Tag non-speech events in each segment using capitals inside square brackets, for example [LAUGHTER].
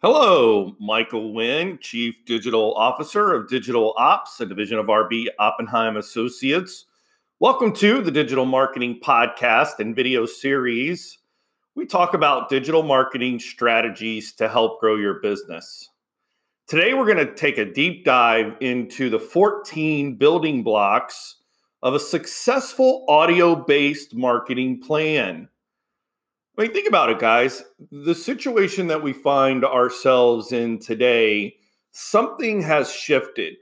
Hello, Michael Wynn, Chief Digital Officer of Digital Ops, a division of RB Oppenheim Associates. Welcome to the Digital Marketing Podcast and video series. We talk about digital marketing strategies to help grow your business. Today, we're going to take a deep dive into the 14 building blocks of a successful audio based marketing plan. I mean, think about it, guys. The situation that we find ourselves in today, something has shifted.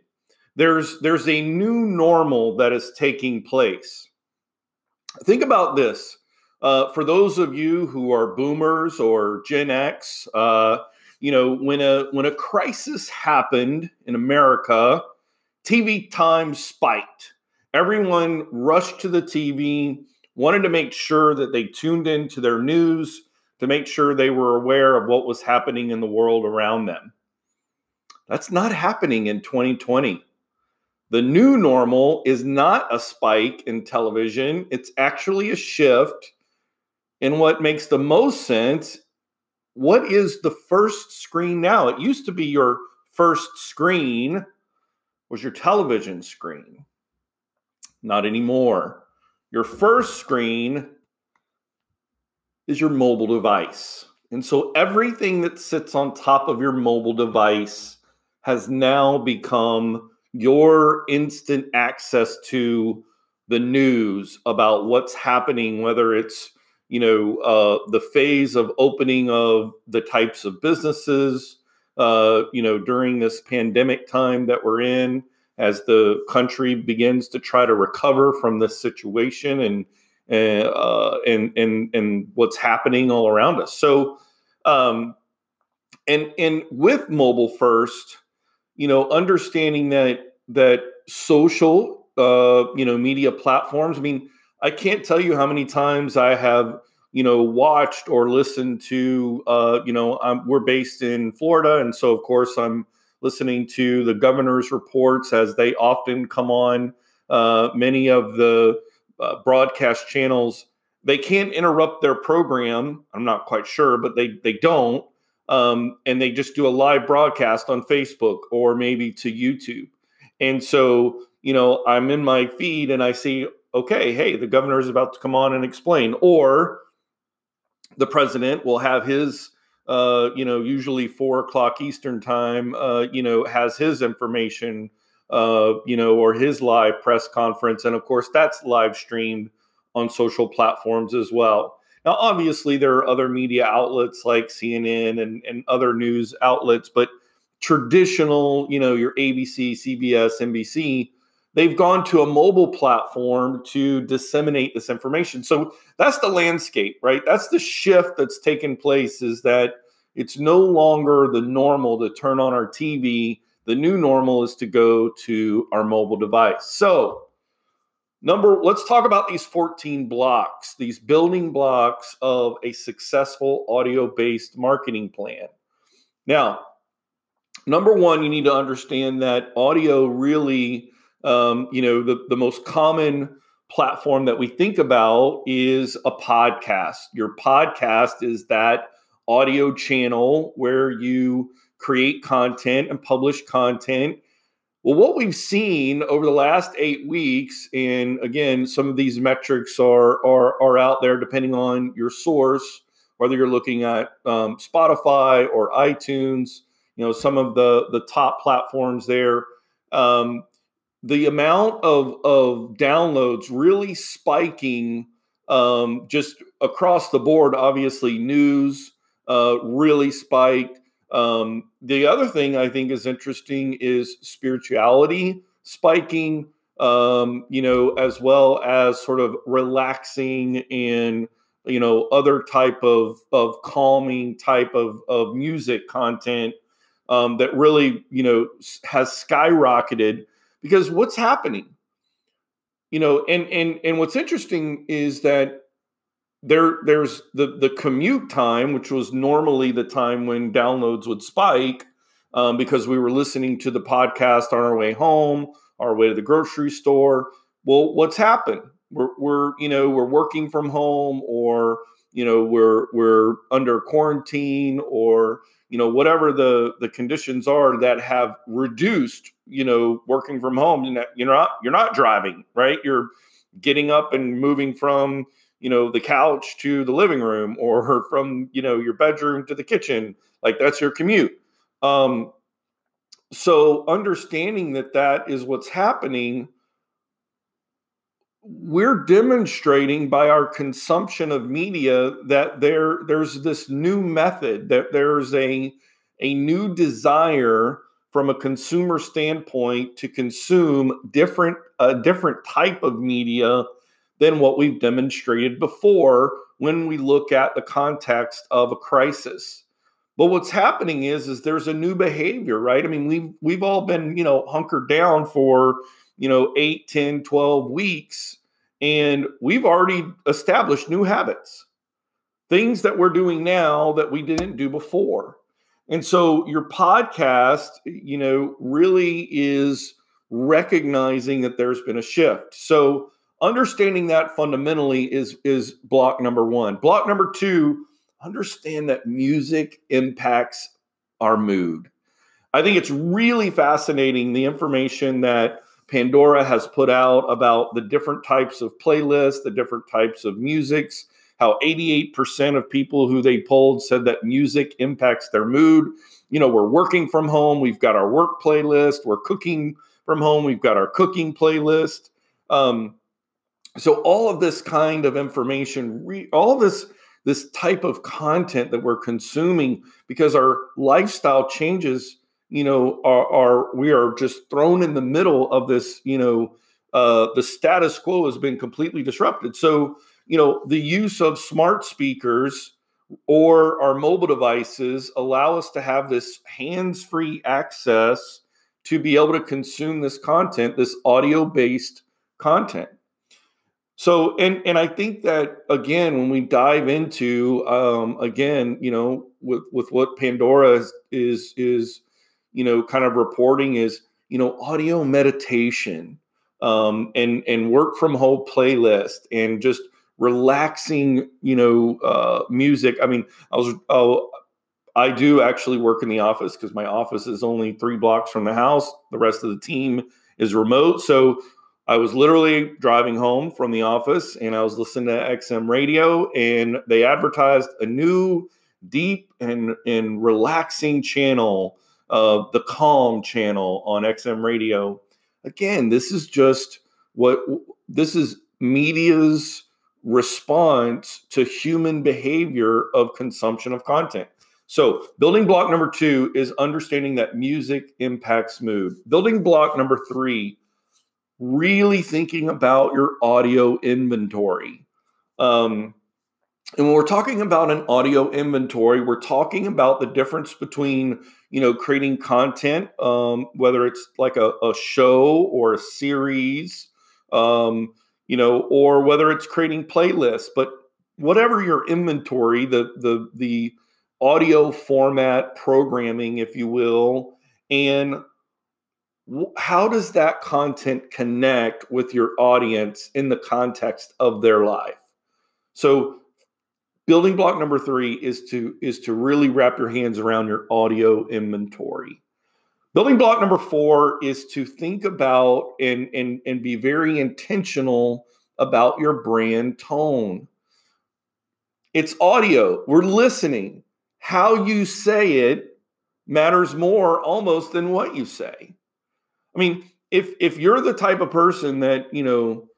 There's there's a new normal that is taking place. Think about this. Uh, for those of you who are boomers or Gen X, uh, you know when a when a crisis happened in America, TV time spiked. Everyone rushed to the TV wanted to make sure that they tuned into their news to make sure they were aware of what was happening in the world around them. That's not happening in 2020. The new normal is not a spike in television, it's actually a shift. And what makes the most sense what is the first screen now? It used to be your first screen was your television screen. Not anymore. Your first screen is your mobile device. And so everything that sits on top of your mobile device has now become your instant access to the news about what's happening, whether it's you know uh, the phase of opening of the types of businesses, uh, you know during this pandemic time that we're in, as the country begins to try to recover from this situation and uh, and and and what's happening all around us. So, um, and and with mobile first, you know, understanding that that social, uh, you know, media platforms. I mean, I can't tell you how many times I have you know watched or listened to. Uh, you know, I'm, we're based in Florida, and so of course I'm listening to the governor's reports as they often come on uh, many of the uh, broadcast channels. They can't interrupt their program. I'm not quite sure, but they they don't, um, and they just do a live broadcast on Facebook or maybe to YouTube. And so, you know, I'm in my feed and I see, okay, hey, the governor is about to come on and explain, or the president will have his uh, you know, usually four o'clock Eastern time, uh, you know, has his information, uh, you know, or his live press conference. And of course, that's live streamed on social platforms as well. Now, obviously, there are other media outlets like CNN and, and other news outlets, but traditional, you know, your ABC, CBS, NBC, they've gone to a mobile platform to disseminate this information. So that's the landscape, right? That's the shift that's taken place is that it's no longer the normal to turn on our TV. The new normal is to go to our mobile device. So, number let's talk about these 14 blocks, these building blocks of a successful audio-based marketing plan. Now, number 1, you need to understand that audio really um, you know, the, the most common platform that we think about is a podcast. Your podcast is that audio channel where you create content and publish content. Well, what we've seen over the last eight weeks, and again, some of these metrics are are, are out there depending on your source, whether you're looking at um, Spotify or iTunes, you know, some of the the top platforms there. Um, the amount of of downloads really spiking um, just across the board. Obviously, news uh, really spiked. Um, the other thing I think is interesting is spirituality spiking. Um, you know, as well as sort of relaxing and you know other type of of calming type of of music content um, that really you know has skyrocketed because what's happening? You know and and and what's interesting is that there there's the the commute time which was normally the time when downloads would spike um, because we were listening to the podcast on our way home our way to the grocery store. Well what's happened? We're, we're you know we're working from home or you know we're we're under quarantine or you know whatever the the conditions are that have reduced you know working from home you know you're not you're not driving right? You're getting up and moving from you know the couch to the living room or [LAUGHS] from you know your bedroom to the kitchen. Like that's your commute. Um so understanding that that is what's happening we're demonstrating by our consumption of media that there there's this new method that there's a a new desire from a consumer standpoint to consume different a different type of media than what we've demonstrated before when we look at the context of a crisis. But what's happening is is there's a new behavior right? I mean we've we've all been you know hunkered down for you know 8 10 12 weeks and we've already established new habits things that we're doing now that we didn't do before. And so your podcast you know really is recognizing that there's been a shift. So understanding that fundamentally is is block number 1 block number 2 understand that music impacts our mood. I think it's really fascinating the information that Pandora has put out about the different types of playlists, the different types of musics, how 88% of people who they polled said that music impacts their mood. You know, we're working from home, we've got our work playlist, we're cooking from home, we've got our cooking playlist. Um, so all of this kind of information, re- all this this type of content that we're consuming because our lifestyle changes you know, are, are we are just thrown in the middle of this, you know, uh, the status quo has been completely disrupted. So, you know, the use of smart speakers or our mobile devices allow us to have this hands-free access to be able to consume this content, this audio-based content. So, and and I think that again, when we dive into um, again, you know, with with what Pandora is is, is you know, kind of reporting is, you know, audio meditation um, and and work from home playlist and just relaxing, you know, uh, music. I mean, I was oh, I do actually work in the office because my office is only three blocks from the house. The rest of the team is remote, so I was literally driving home from the office and I was listening to XM radio and they advertised a new deep and and relaxing channel uh, the Calm channel on XM radio. Again, this is just what this is media's response to human behavior of consumption of content. So, building block number two is understanding that music impacts mood. Building block number three, really thinking about your audio inventory. Um, and when we're talking about an audio inventory, we're talking about the difference between, you know, creating content, um, whether it's like a, a, show or a series, um, you know, or whether it's creating playlists. But whatever your inventory, the the the audio format programming, if you will, and how does that content connect with your audience in the context of their life? So building block number three is to is to really wrap your hands around your audio inventory. Building block number four is to think about and and and be very intentional about your brand tone. It's audio. We're listening. How you say it matters more almost than what you say. I mean if if you're the type of person that you know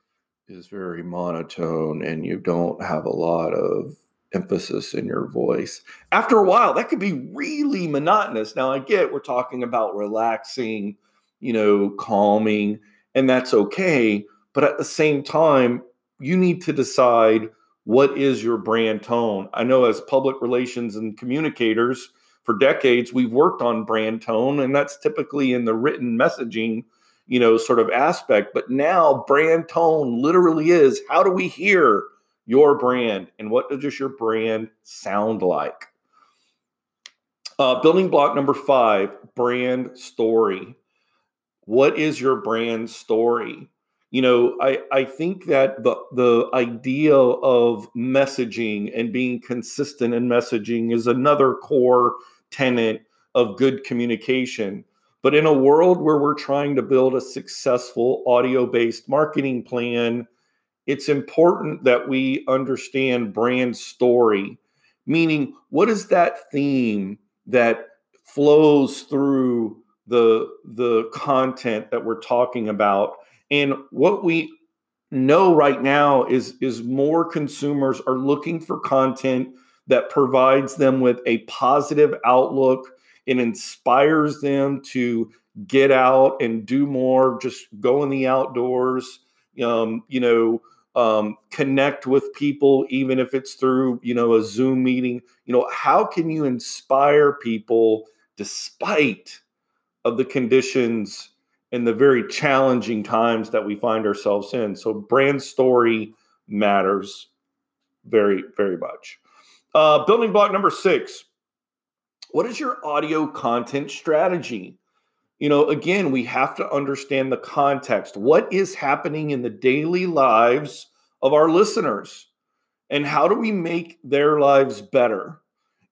is very monotone and you don't have a lot of emphasis in your voice. After a while, that could be really monotonous. Now, I get we're talking about relaxing, you know, calming, and that's okay. But at the same time, you need to decide what is your brand tone. I know as public relations and communicators, for decades, we've worked on brand tone, and that's typically in the written messaging you know sort of aspect but now brand tone literally is how do we hear your brand and what does your brand sound like? Uh, building block number five brand story. What is your brand story? You know, I, I think that the, the idea of messaging and being consistent in messaging is another core tenet of good communication. But in a world where we're trying to build a successful audio based marketing plan, it's important that we understand brand story, meaning what is that theme that flows through the the content that we're talking about? And what we know right now is is more consumers are looking for content that provides them with a positive outlook and inspires them to get out and do more just go in the outdoors um, you know um, connect with people even if it's through you know a zoom meeting you know how can you inspire people despite of the conditions and the very challenging times that we find ourselves in. So brand story matters very, very much. Uh, building block number six. What is your audio content strategy? You know, again, we have to understand the context. What is happening in the daily lives of our listeners? And how do we make their lives better?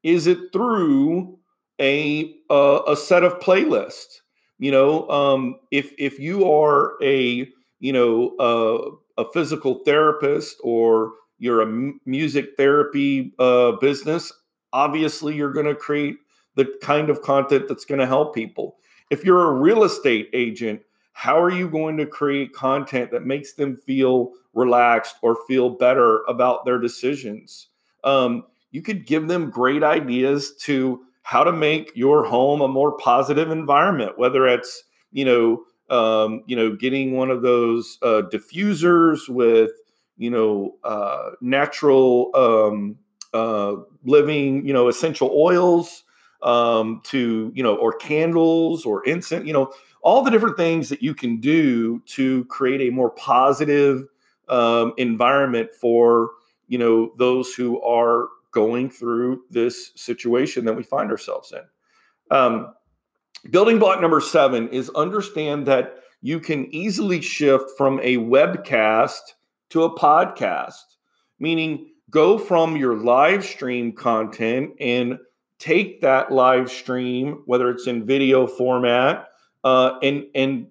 Is it through a a set of playlists. You know, um, if if you are a you know a physical therapist or you're a m- music therapy uh, business, obviously you're going to create the kind of content that's going to help people. If you're a real estate agent, how are you going to create content that makes them feel relaxed or feel better about their decisions? Um, you could give them great ideas to how to make your home a more positive environment, whether it's, you know, um, you know, getting one of those uh, diffusers with, you know, uh, natural um, uh, living, you know, essential oils um, to, you know, or candles or incense, you know, all the different things that you can do to create a more positive um, environment for, you know, those who are going through this situation that we find ourselves in. Um, building block number seven is understand that you can easily shift from a webcast to a podcast, meaning go from your live stream content and take that live stream, whether it's in video format, uh, and and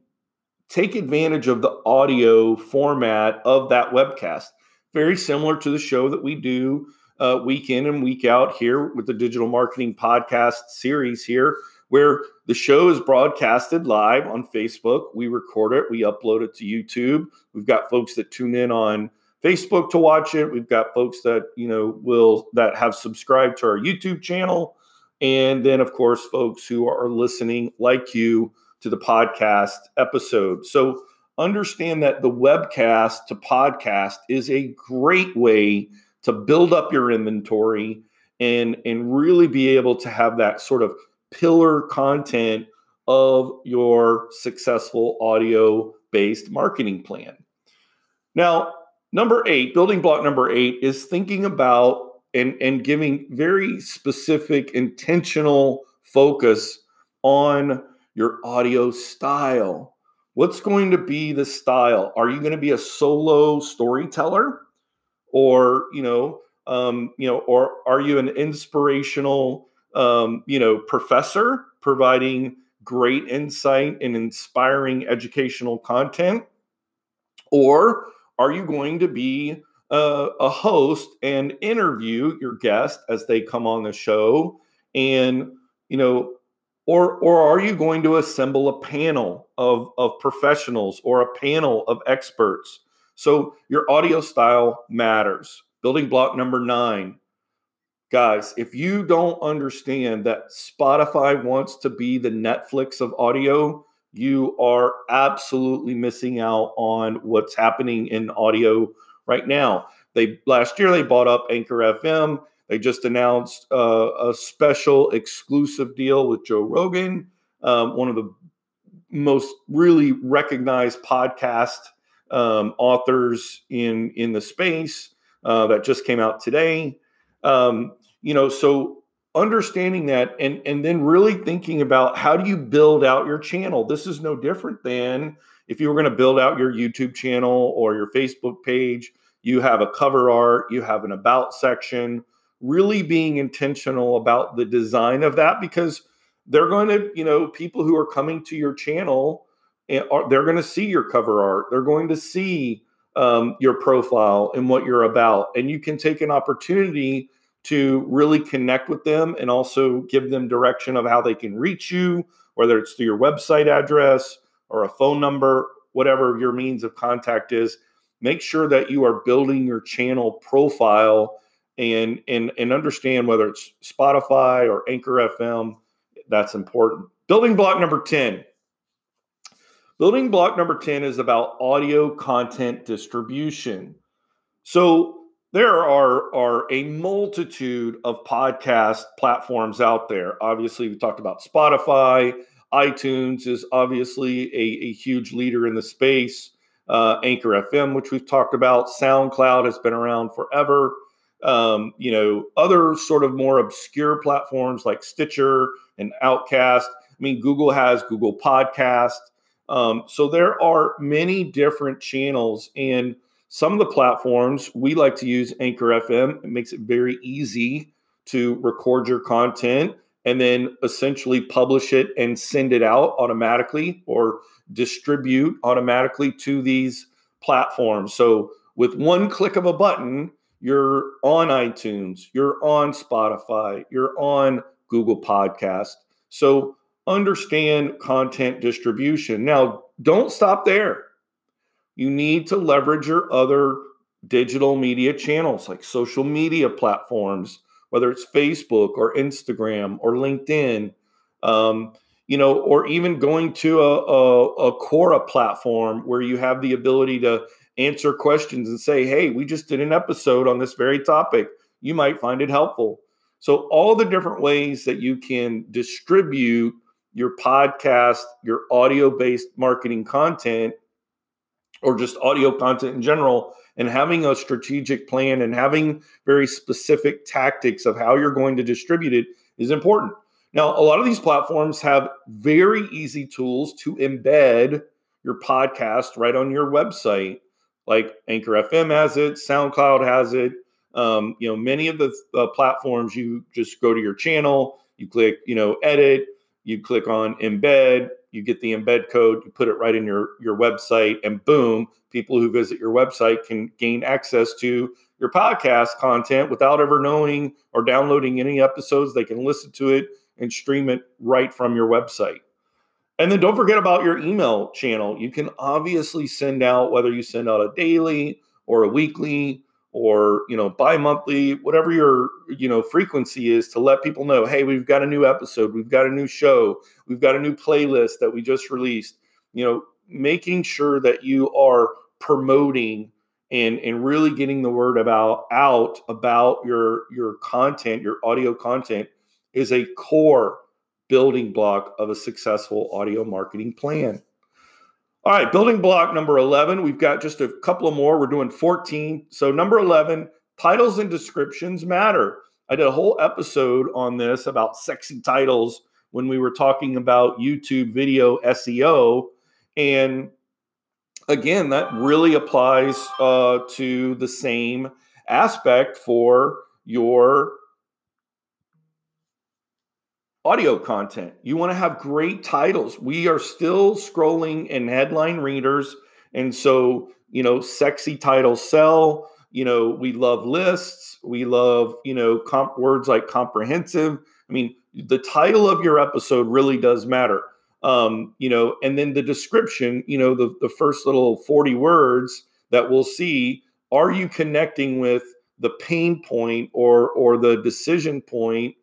take advantage of the audio format of that webcast. Very similar to the show that we do uh, week in and week out here with the digital marketing podcast series here, where the show is broadcasted live on Facebook. We record it, we upload it to YouTube. We've got folks that tune in on Facebook to watch it. We've got folks that you know will that have subscribed to our YouTube channel, and then of course folks who are listening like you to the podcast episode. So understand that the webcast to podcast is a great way to build up your inventory and and really be able to have that sort of pillar content of your successful audio based marketing plan. Now, number 8, building block number 8 is thinking about and and giving very specific intentional focus on your audio style. What's going to be the style? Are you going to be a solo storyteller? or you know um, you know or are you an inspirational um, you know professor providing great insight and inspiring educational content or are you going to be a, a host and interview your guest as they come on the show and you know or or are you going to assemble a panel of of professionals or a panel of experts so your audio style matters. Building block number nine. Guys, if you don't understand that Spotify wants to be the Netflix of audio, you are absolutely missing out on what's happening in audio right now. They last year they bought up Anchor FM. They just announced uh, a special exclusive deal with Joe Rogan, um, one of the most really recognized podcast um, authors in in the space uh, that just came out today. Um, you know, so understanding that and and then really thinking about how do you build out your channel. This is no different than if you were going to build out your YouTube channel or your Facebook page. You have a cover art, you have an about section. really being intentional about the design of that because they're going to, you know, people who are coming to your channel, eh, they're going to see your cover art. They're going to see um, your profile and what you're about. And you can take an opportunity to really connect with them and also give them direction of how they can reach you, whether it's through your website address or a phone number, whatever your means of contact is. Make sure that you are building your channel profile and and and understand whether it's Spotify or Anchor FM. That's important. Building block number 10. Building block number 10 is about audio content distribution. So there are, are a multitude of podcast platforms out there. Obviously, we talked about Spotify. iTunes is obviously a, a huge leader in the space. Uh, Anchor FM, which we've talked about. SoundCloud has been around forever um, you know, other sort of more obscure platforms like Stitcher and Outcast. I mean, Google has Google Podcast. Um, so there are many different channels, and some of the platforms we like to use Anchor FM. It makes it very easy to record your content and then essentially publish it and send it out automatically or distribute automatically to these platforms. So with one click of a button, you're on iTunes, you're on Spotify, you're on Google Podcast. So understand content distribution. Now, don't stop there. You need to leverage your other digital media channels like social media platforms, whether it's Facebook or Instagram or LinkedIn, um, you know, or even going to a, a, a Quora platform where you have the ability to answer questions and say, hey, we just did an episode on this very topic. You might find it helpful. So, all the different ways that you can distribute your podcast, your audio based marketing content, or just audio content in general, and having a strategic plan and having very specific tactics of how you're going to distribute it is important. Now, a lot of these platforms have very easy tools to embed your podcast right on your website like Anchor FM has it, SoundCloud has it. Um, you know, many of the uh, platforms you just go to your channel, you click, you know, edit, you click on embed, you get the embed code, you put it right in your your website, and boom, people who visit your website can gain access to your podcast content without ever knowing or downloading any episodes. They can listen to it and stream it right from your website. And then don't forget about your email channel. You can obviously send out whether you send out a daily or a weekly or you know bi-monthly whatever your you know frequency is to let people know hey we've got a new episode. We've got a new show. We've got a new playlist that we just released. You know making sure that you are promoting and and really getting the word about out about your your content your audio content is a core building block of a successful audio marketing plan. All right, building block number 11. We've got just a couple of more. We're doing 14. So, number 11, titles and descriptions matter. I did a whole episode on this about sexy titles when we were talking about YouTube video SEO. And again, that really applies uh, to the same aspect for your audio content. You want to have great titles. We are still scrolling in headline readers. And so, you know, sexy titles sell. You know, we love lists. We love, you know, comp- words like comprehensive. I mean, the title of your episode really does matter. Um, you know, and then the description, you know, the, the first little 40 words that we'll see, are you connecting with the pain point or or the decision point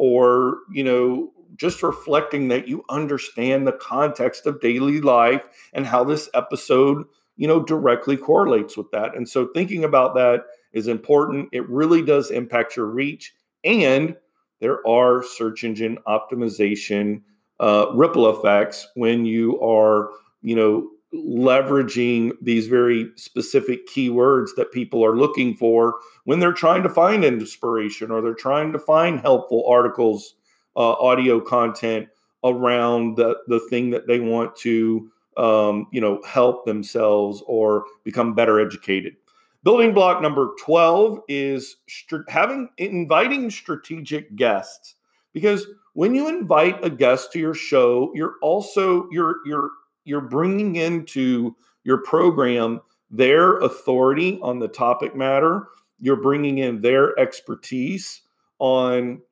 or you know just reflecting that you understand the context of daily life and how this episode you know directly correlates with that. And so thinking about that is important. It really does impact your reach. And there are search engine optimization uh, ripple effects when you are you know leveraging these very specific keywords that people are looking for when they're trying to find inspiration or they're trying to find helpful articles, uh, audio content around the, the thing that they want to, um, you know, help themselves or become better educated. Building block number 12 is having inviting strategic guests because when you invite a guest to your show, you're also you're you're you're bringing into your program their authority on the topic matter. You're bringing in their expertise on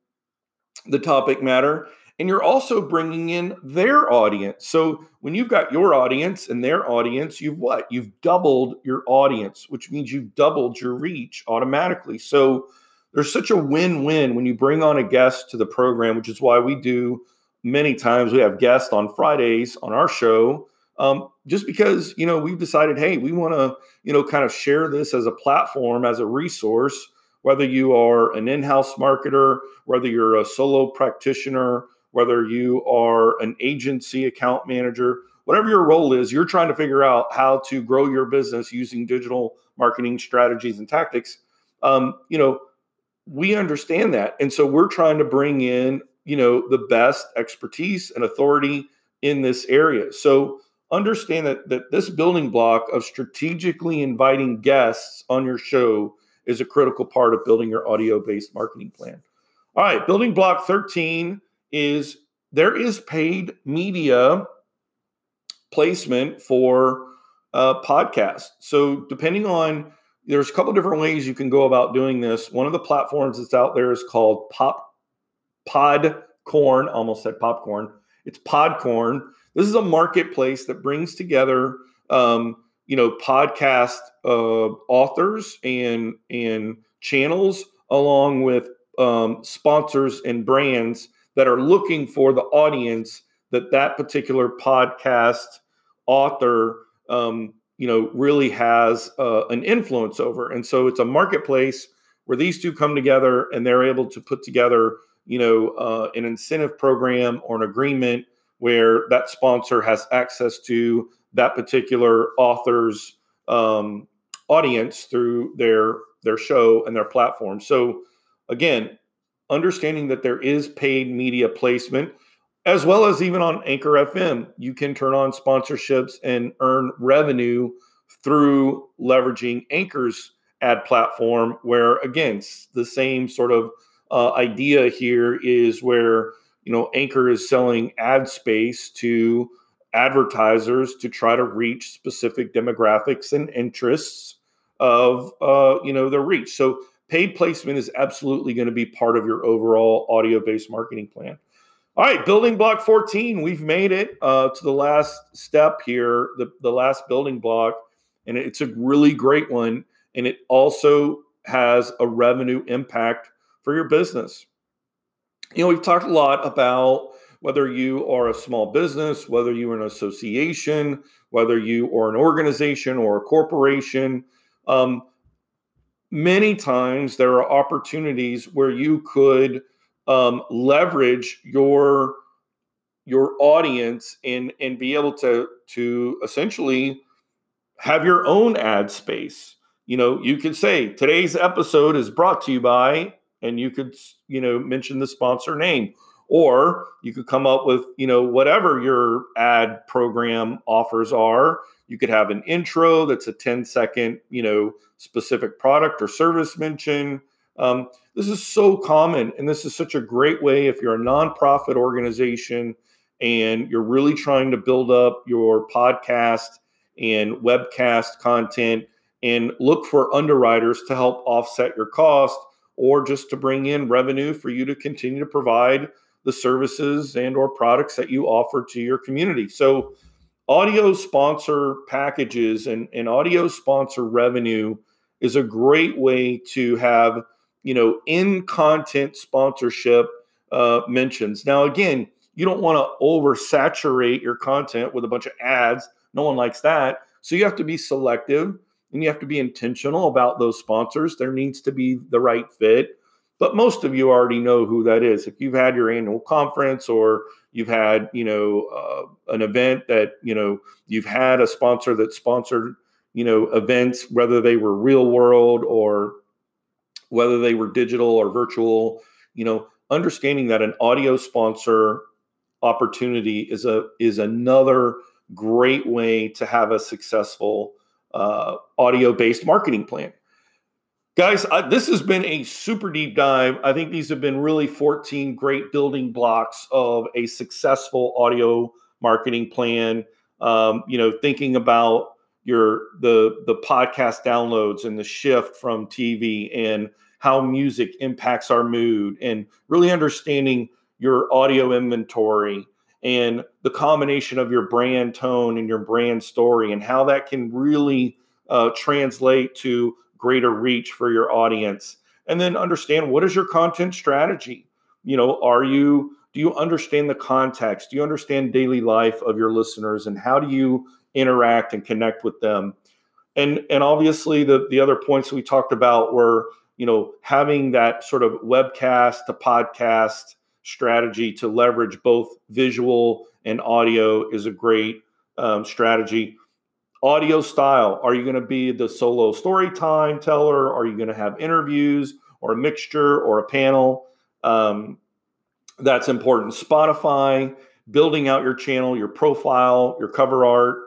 the topic matter and you're also bringing in their audience. So when you've got your audience and their audience, you've what? You've doubled your audience, which means you've doubled your reach automatically. So there's such a win-win when you bring on a guest to the program, which is why we do many times we have guests on Fridays on our show. Um, just because you know we've decided, hey, we want to you know kind of share this as a platform, as a resource. Whether you are an in-house marketer, whether you're a solo practitioner, whether you are an agency account manager, whatever your role is, you're trying to figure out how to grow your business using digital marketing strategies and tactics. Um, you know, we understand that. And so we're trying to bring in, you know, the best expertise and authority in this area. So understand that, that this building block of strategically inviting guests on your show is a critical part of building your audio based marketing plan. All right, building block 13 is there is paid media placement for uh, podcasts. So depending on there's a couple different ways you can go about doing this. One of the platforms that's out there is called Pop Podcorn. Almost said popcorn. It's Podcorn. This is a marketplace that brings together, um, you know, podcast uh, authors and and channels along with um, sponsors and brands that are looking for the audience that that particular podcast author um, you know really has uh, an influence over and so it's a marketplace where these two come together and they're able to put together you know uh, an incentive program or an agreement where that sponsor has access to that particular author's um, audience through their their show and their platform. So again understanding that there is paid media placement, as well as even on Anchor FM, you can turn on sponsorships and earn revenue through leveraging Anchor's ad platform, where again, the same sort of uh, idea here is where you know Anchor is selling ad space to advertisers to try to reach specific demographics and interests of uh, you know their reach. So paid placement is absolutely going to be part of your overall audio based marketing plan. All right, building block 14, we've made it uh, to the last step here, the, the last building block, and it's a really great one. And it also has a revenue impact for your business. You know, we've talked a lot about whether you are a small business, whether you're an association, whether you are an organization or a corporation. Um, many times there are opportunities where you could um, leverage your your audience and and be able to to essentially have your own ad space you know you could say today's episode is brought to you by and you could you know mention the sponsor name. Or you could come up with you know whatever your ad program offers are. You could have an intro that's a 10 second you know specific product or service mention. Um, this is so common and this is such a great way if you're a nonprofit organization and you're really trying to build up your podcast and webcast content and look for underwriters to help offset your cost or just to bring in revenue for you to continue to provide the services and or products that you offer to your community. So audio sponsor packages and, and audio sponsor revenue is a great way to have, you know, in content sponsorship uh, mentions. Now, again, you don't want to oversaturate your content with a bunch of ads. No one likes that. So you have to be selective and you have to be intentional about those sponsors. There needs to be the right fit but most of you already know who that is. If you've had your annual conference or you've had, you know, uh, an event that, you know, you've had a sponsor that sponsored, you know, events, whether they were real world or whether they were digital or virtual, you know, understanding that an audio sponsor opportunity is a is another great way to have a successful uh, audio based marketing plan. Guys, I, this has been a super deep dive. I think these have been really 14 great building blocks of a successful audio marketing plan. Um, you know, thinking about your the the podcast downloads and the shift from TV and how music impacts our mood and really understanding your audio inventory and the combination of your brand tone and your brand story and how that can really uh, translate to greater reach for your audience. And then understand what is your content strategy? You know are you do you understand the context? Do you understand daily life of your listeners and how do you interact and connect with them? And and obviously the the other points we talked about were you know having that sort of webcast to podcast strategy to leverage both visual and audio is a great um, strategy. Audio style are you going to be the solo story time teller? Are you going to have interviews or a mixture or a panel? Um, that's important. Spotify building out your channel your profile your cover art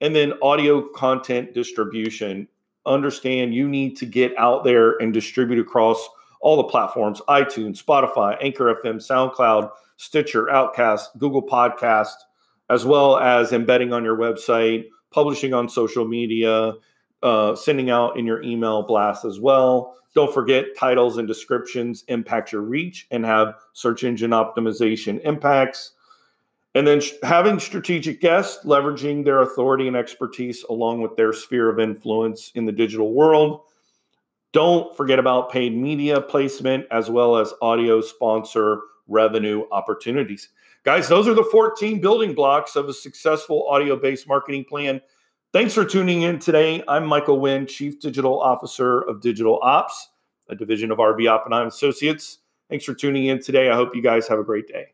and then audio content distribution. Understand you need to get out there and distribute across all the platforms itunes spotify anchor fm soundcloud stitcher outcast google podcast as well as embedding on your website publishing on social media, uh, sending out in your email blast as well. Don't forget titles and descriptions impact your reach and have search engine optimization impacts. And then sh- having strategic guests, leveraging their authority and expertise along with their sphere of influence in the digital world. Don't forget about paid media placement as well as audio sponsor revenue opportunities. Guys, those are the 14 building blocks of a successful audio based marketing plan. Thanks for tuning in today. I'm Michael Wynn, Chief Digital Officer of Digital Ops, a division of RB Oppenheim Associates. Thanks for tuning in today. I hope you guys have a great day.